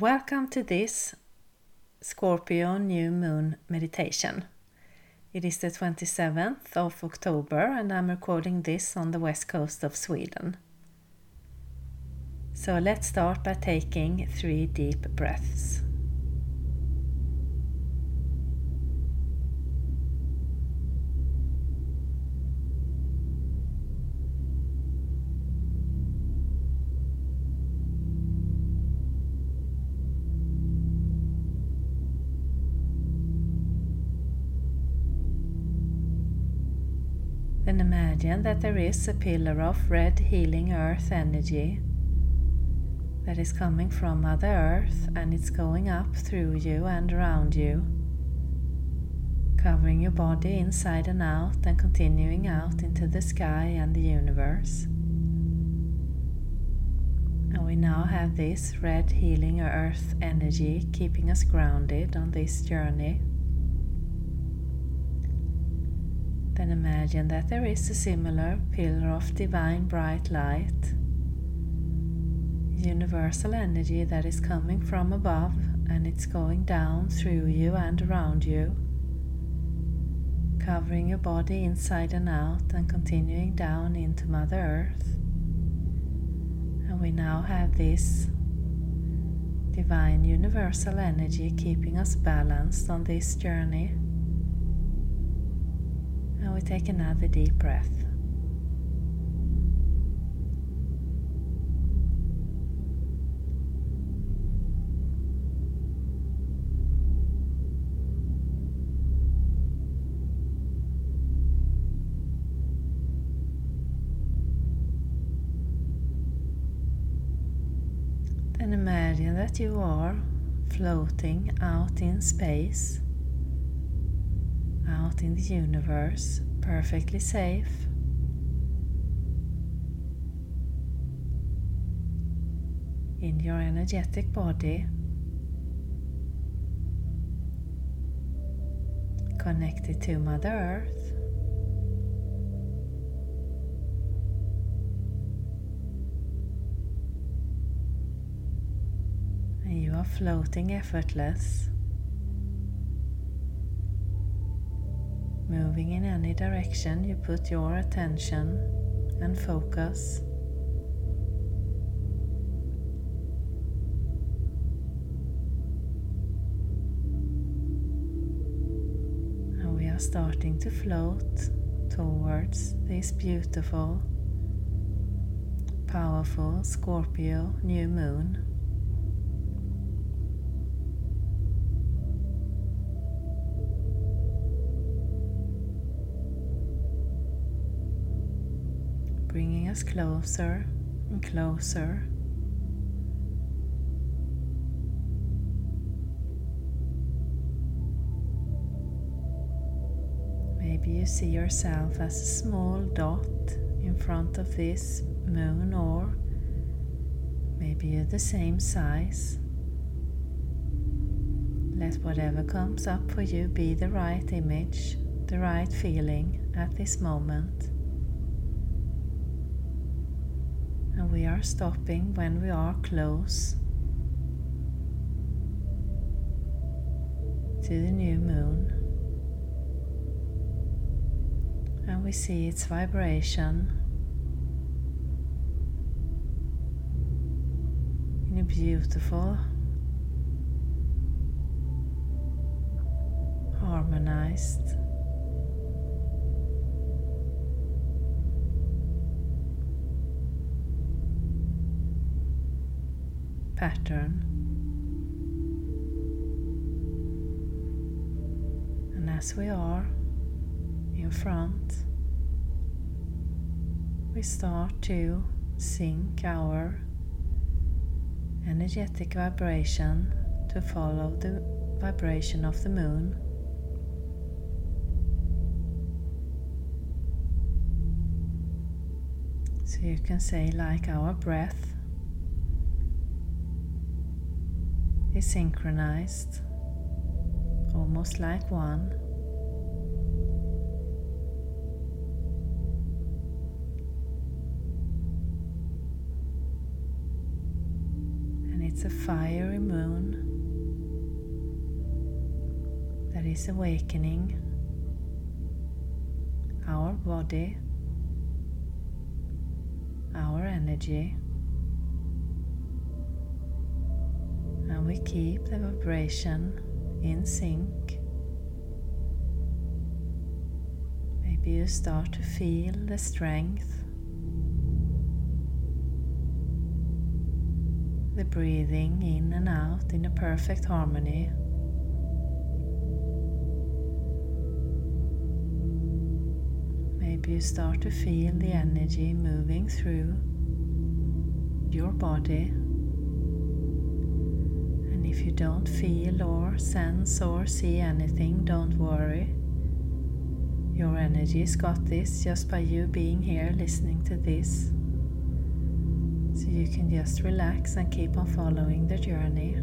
Welcome to this Scorpio new moon meditation. It is the 27th of October and I'm recording this on the west coast of Sweden. So let's start by taking three deep breaths. Then imagine that there is a pillar of red healing earth energy that is coming from Mother Earth and it's going up through you and around you, covering your body inside and out and continuing out into the sky and the universe. And we now have this red healing earth energy keeping us grounded on this journey. Then imagine that there is a similar pillar of divine bright light, universal energy that is coming from above and it's going down through you and around you, covering your body inside and out and continuing down into Mother Earth. And we now have this divine universal energy keeping us balanced on this journey. Now we take another deep breath. Then imagine that you are floating out in space out in the universe, perfectly safe. In your energetic body, connected to Mother Earth. And you are floating effortless. Moving in any direction you put your attention and focus. And we are starting to float towards this beautiful, powerful Scorpio new moon. Us closer and closer. Maybe you see yourself as a small dot in front of this moon, or maybe you're the same size. Let whatever comes up for you be the right image, the right feeling at this moment. And we are stopping when we are close to the new moon. And we see its vibration in a beautiful, harmonized pattern. And as we are in front, we start to sync our energetic vibration to follow the vibration of the moon. So you can say, like our breath, is synchronized, almost like one. And it's a fiery moon that is awakening our body, our energy, and we keep the vibration in sync. Maybe you start to feel the strength, the breathing in and out in a perfect harmony. Maybe you start to feel the energy moving through your body. If you don't feel or sense or see anything, don't worry. Your energy's got this just by you being here listening to this. So you can just relax and keep on following the journey.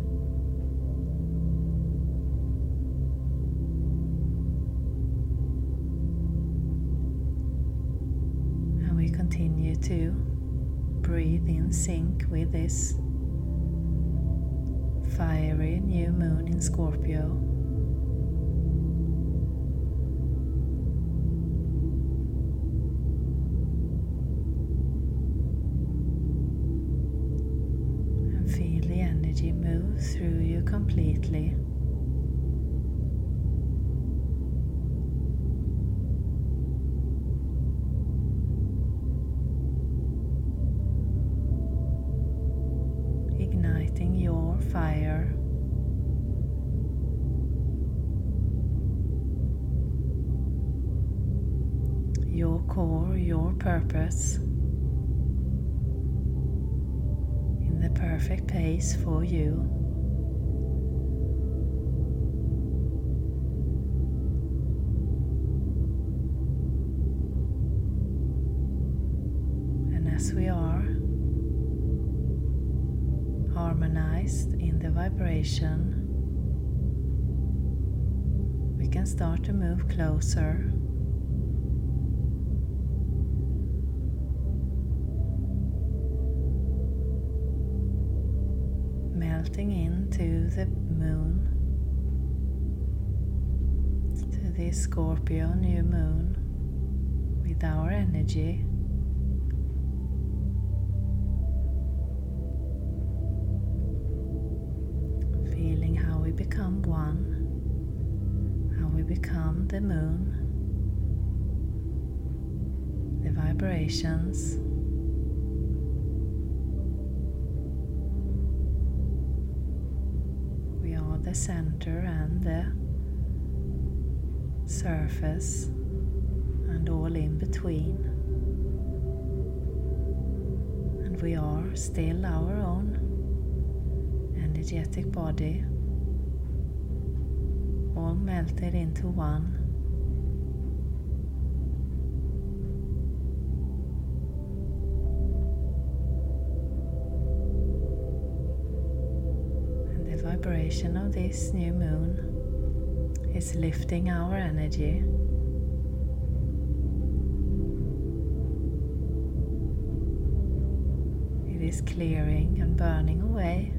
And we continue to breathe in sync with this fiery new moon in Scorpio. And feel the energy move through you completely. Pace for you. And as we are harmonized in the vibration, we can start to move closer. The moon, to this Scorpio new moon with our energy. Feeling how we become one, how we become the moon, the vibrations. The center and the surface and all in between. And we are still our own energetic body all melted into one. Of this new moon is lifting our energy. It is clearing and burning away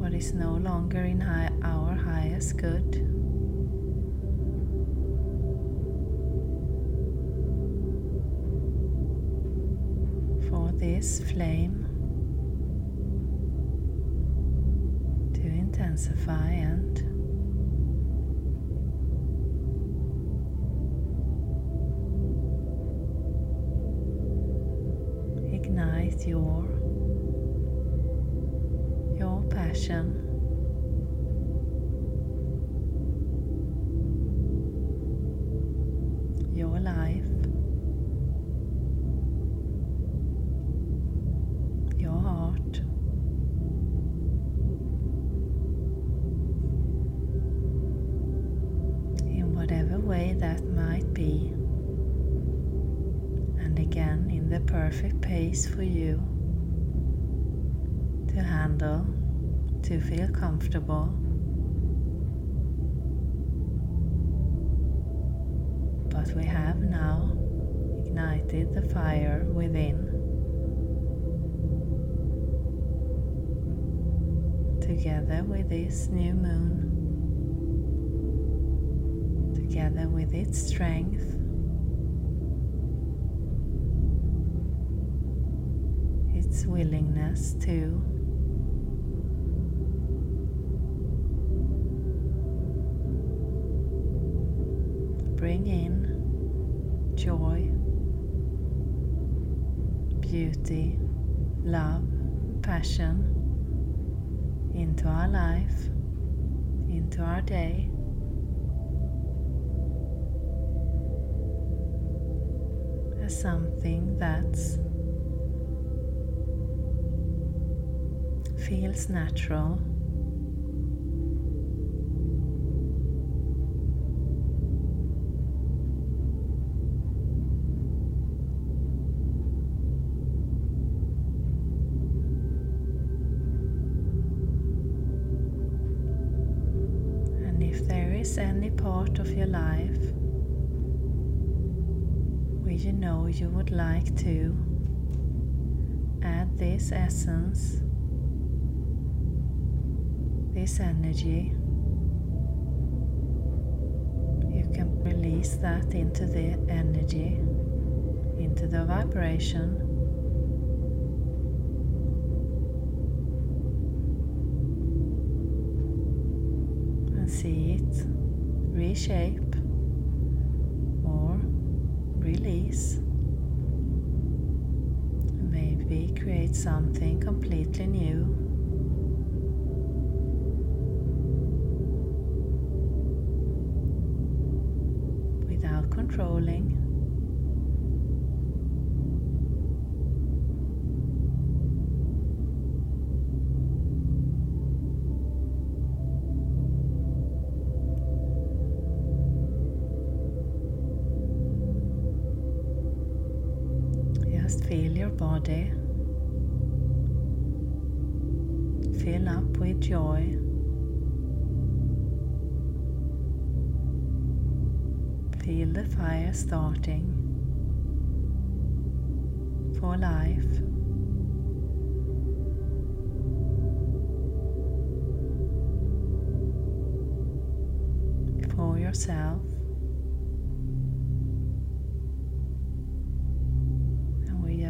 what is no longer in high, our highest good. For this flame intensify and ignite your your passion. Way that might be, and again in the perfect pace for you to handle to feel comfortable. But we have now ignited the fire within. together with this new moon, together with its strength. Its willingness to bring in joy, beauty, love, passion into our life, into our day. Something that feels natural. Is any part of your life you know you would like to add this essence, this energy, you can release that into the energy, into the vibration. and see it reshape release. Maybe create something completely new. Without controlling. Feel your body fill up with joy. Feel the fire starting for life. For yourself.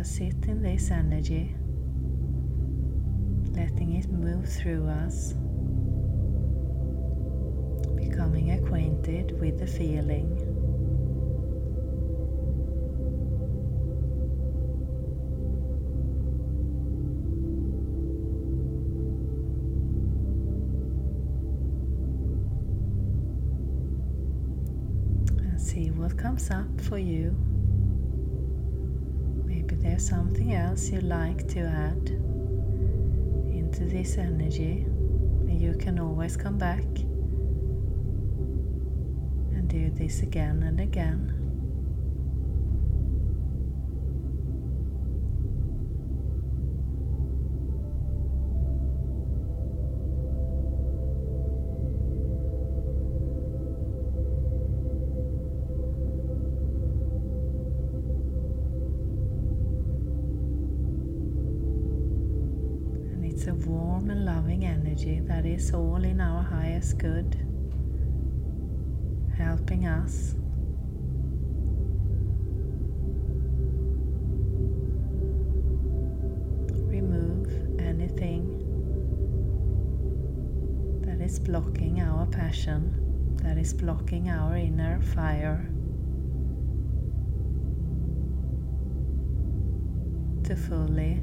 Sit in this energy, letting it move through us, becoming acquainted with the feeling. And see what comes up for you there's something else you like to add into this energy, you can always come back and do this again and again. Warm and loving energy that is all in our highest good, helping us remove anything that is blocking our passion, that is blocking our inner fire. To fully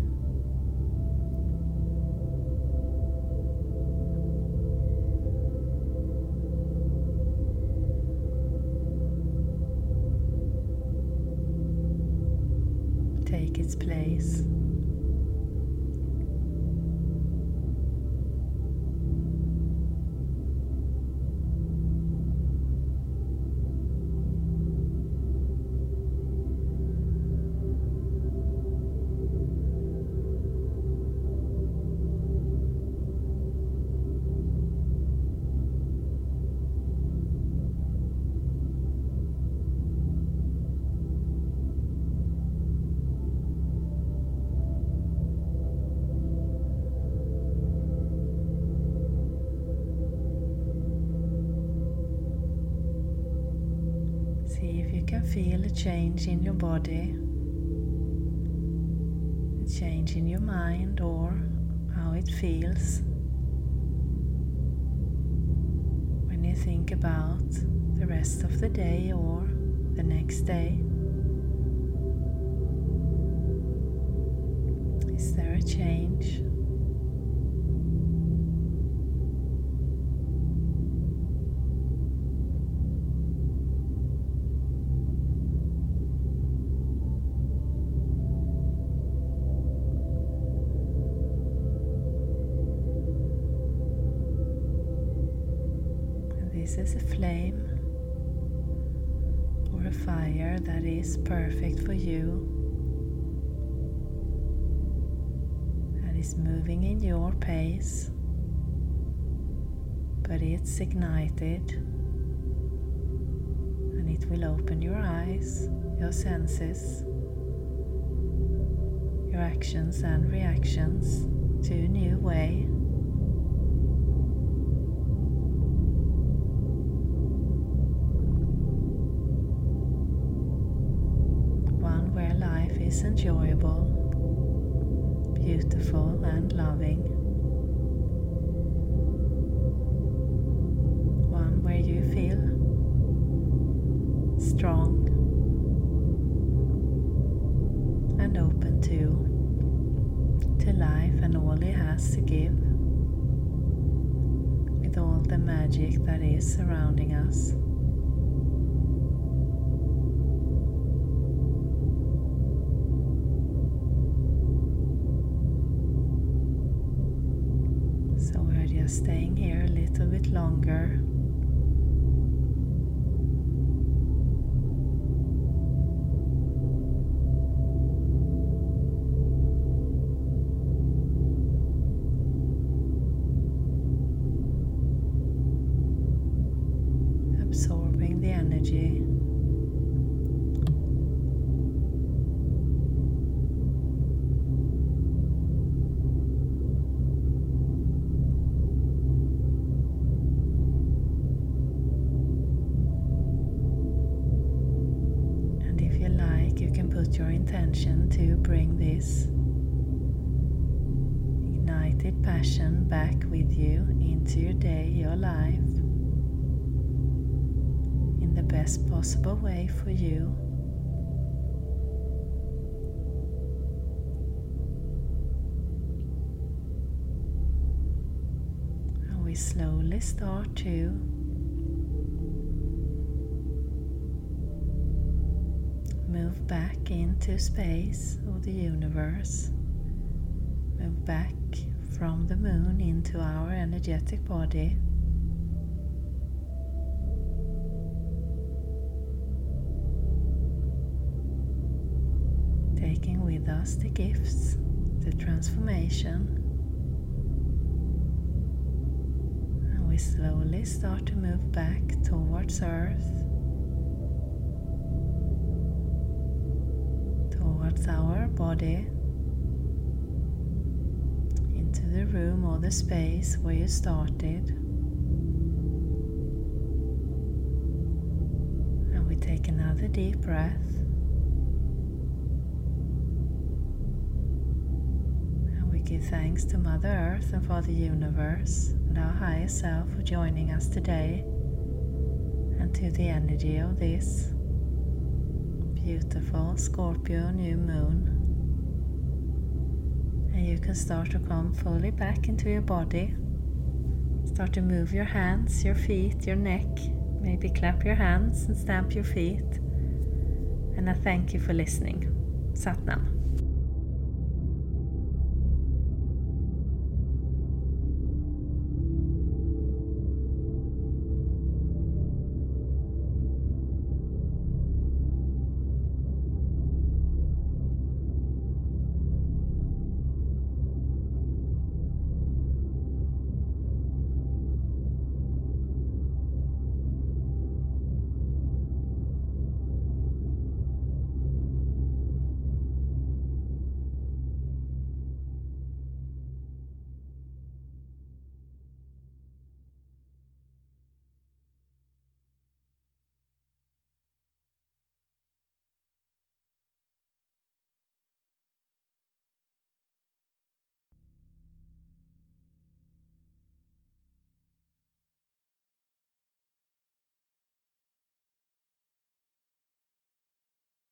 change in your body, a change in your mind, or how it feels when you think about the rest of the day or the next day. Is there a change? Is moving in your pace, but it's ignited and it will open your eyes, your senses, your actions and reactions to a new way. And loving. One where you feel strong and open to, to life and all it has to give, with all the magic that is surrounding us. Energy. Best possible way for you. And we slowly start to Move back into space or the universe. Move back from the moon into our energetic body. Us the gifts, the transformation. And we slowly start to move back towards Earth. towards our body into the room or the space where you started. And we take another deep breath. Give thanks to Mother Earth and for the universe and our higher self for joining us today and to the energy of this beautiful Scorpio new moon. And you can start to come fully back into your body. Start to move your hands, your feet, your neck. Maybe clap your hands and stamp your feet. And I thank you for listening. Satnam.